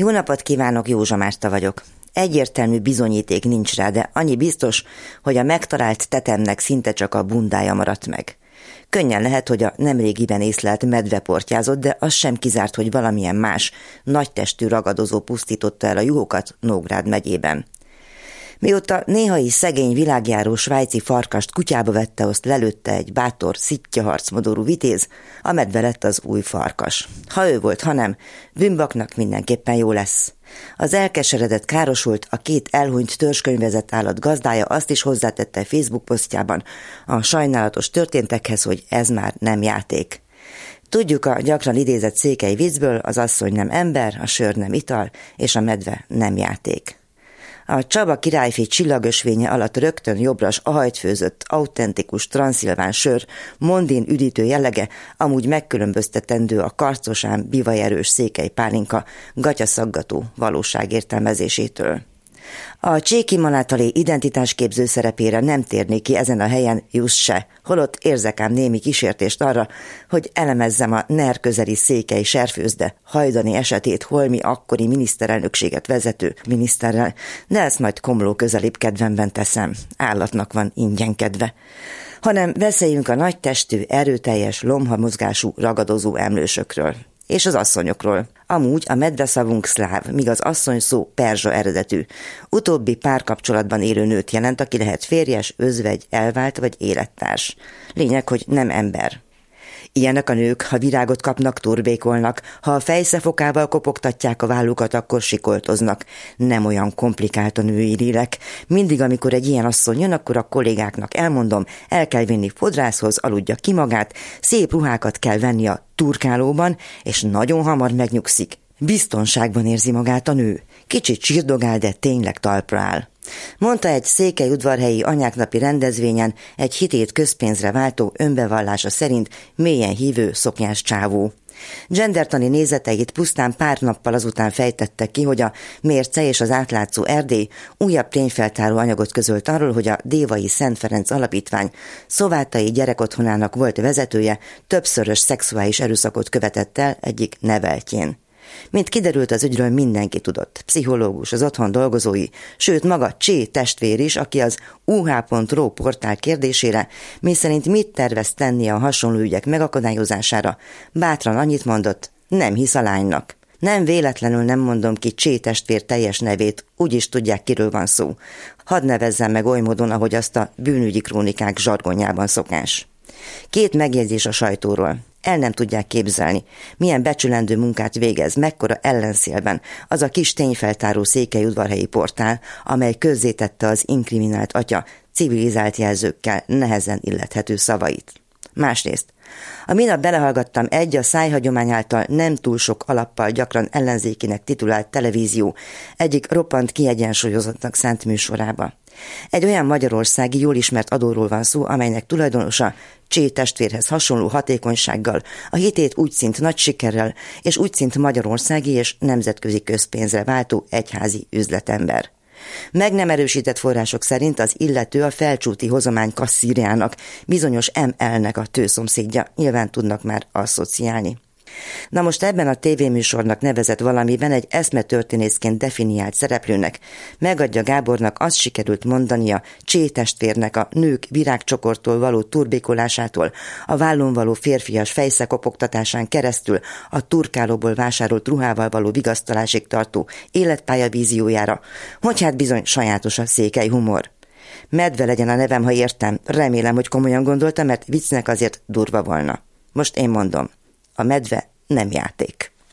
Jó napot kívánok, Józsa Márta vagyok. Egyértelmű bizonyíték nincs rá, de annyi biztos, hogy a megtalált tetemnek szinte csak a bundája maradt meg. Könnyen lehet, hogy a nemrégiben észlelt medve portyázott, de az sem kizárt, hogy valamilyen más, nagytestű ragadozó pusztította el a juhokat Nógrád megyében. Mióta néhai szegény világjáró svájci farkast kutyába vette, azt lelőtte egy bátor, szitja harcmodorú vitéz, a medve lett az új farkas. Ha ő volt, ha nem, bűnbaknak mindenképpen jó lesz. Az elkeseredett károsult, a két elhunyt törzskönyvezett állat gazdája azt is hozzátette Facebook posztjában a sajnálatos történtekhez, hogy ez már nem játék. Tudjuk a gyakran idézett székely viccből, az asszony nem ember, a sör nem ital, és a medve nem játék. A Csaba királyfi csillagösvénye alatt rögtön jobbras ahajtfőzött, autentikus transzilván sör, mondin üdítő jellege, amúgy megkülönböztetendő a karcosán bivajerős székely pálinka, gatyaszaggató valóság értelmezésétől. A Cséki Manátali identitásképző szerepére nem térnék ki ezen a helyen just se, holott érzek ám némi kísértést arra, hogy elemezzem a NER közeli székely serfőzde hajdani esetét holmi akkori miniszterelnökséget vezető miniszterrel, de ezt majd komló közelibb kedvemben teszem, állatnak van ingyen kedve. Hanem beszéljünk a nagy testű, erőteljes, lomhamozgású, ragadozó emlősökről és az asszonyokról. Amúgy a medveszavunk szláv, míg az asszony szó perzsa eredetű. Utóbbi párkapcsolatban élő nőt jelent, aki lehet férjes, özvegy, elvált vagy élettárs. Lényeg, hogy nem ember. Ilyenek a nők, ha virágot kapnak, turbékolnak, ha a fejszefokával kopogtatják a vállukat, akkor sikoltoznak. Nem olyan komplikált a női lélek. Mindig, amikor egy ilyen asszony jön, akkor a kollégáknak elmondom, el kell vinni fodrászhoz, aludja ki magát, szép ruhákat kell venni a turkálóban, és nagyon hamar megnyugszik. Biztonságban érzi magát a nő. Kicsit csirdogál, de tényleg talpra áll. Mondta egy székely udvarhelyi anyáknapi rendezvényen egy hitét közpénzre váltó önbevallása szerint mélyen hívő szoknyás csávó. Gendertani nézeteit pusztán pár nappal azután fejtette ki, hogy a mérce és az átlátszó Erdély újabb tényfeltáró anyagot közölt arról, hogy a Dévai Szent Ferenc Alapítvány szovátai gyerekotthonának volt vezetője, többszörös szexuális erőszakot követett el egyik neveltjén. Mint kiderült az ügyről mindenki tudott, pszichológus, az otthon dolgozói, sőt maga Csé testvér is, aki az uh.ro portál kérdésére, mi szerint mit tervez tenni a hasonló ügyek megakadályozására, bátran annyit mondott, nem hisz a lánynak. Nem véletlenül nem mondom ki Csé testvér teljes nevét, úgy is tudják, kiről van szó. Hadd nevezzem meg oly módon, ahogy azt a bűnügyi krónikák zsargonjában szokás. Két megjegyzés a sajtóról. El nem tudják képzelni, milyen becsülendő munkát végez, mekkora ellenszélben az a kis tényfeltáró székely udvarhelyi portál, amely közzétette az inkriminált atya civilizált jelzőkkel nehezen illethető szavait. Másrészt, a minap belehallgattam egy a szájhagyomány által nem túl sok alappal gyakran ellenzékinek titulált televízió egyik roppant kiegyensúlyozottnak szánt műsorába. Egy olyan magyarországi jól ismert adóról van szó, amelynek tulajdonosa Csé testvérhez hasonló hatékonysággal, a hitét úgy szint nagy sikerrel, és úgy szint magyarországi és nemzetközi közpénzre váltó egyházi üzletember. Meg nem erősített források szerint az illető a felcsúti hozomány kasszírjának, bizonyos ML-nek a tőszomszédja, nyilván tudnak már asszociálni. Na most ebben a tévéműsornak nevezett valamiben egy eszmetörténészként definiált szereplőnek megadja Gábornak azt sikerült mondania Csé testvérnek a nők virágcsokortól való turbékolásától, a vállon való férfias fejszekopogtatásán keresztül a turkálóból vásárolt ruhával való vigasztalásig tartó életpályavíziójára, hogy hát bizony sajátos a székely humor. Medve legyen a nevem, ha értem. Remélem, hogy komolyan gondoltam, mert viccnek azért durva volna. Most én mondom. A medve nem játék.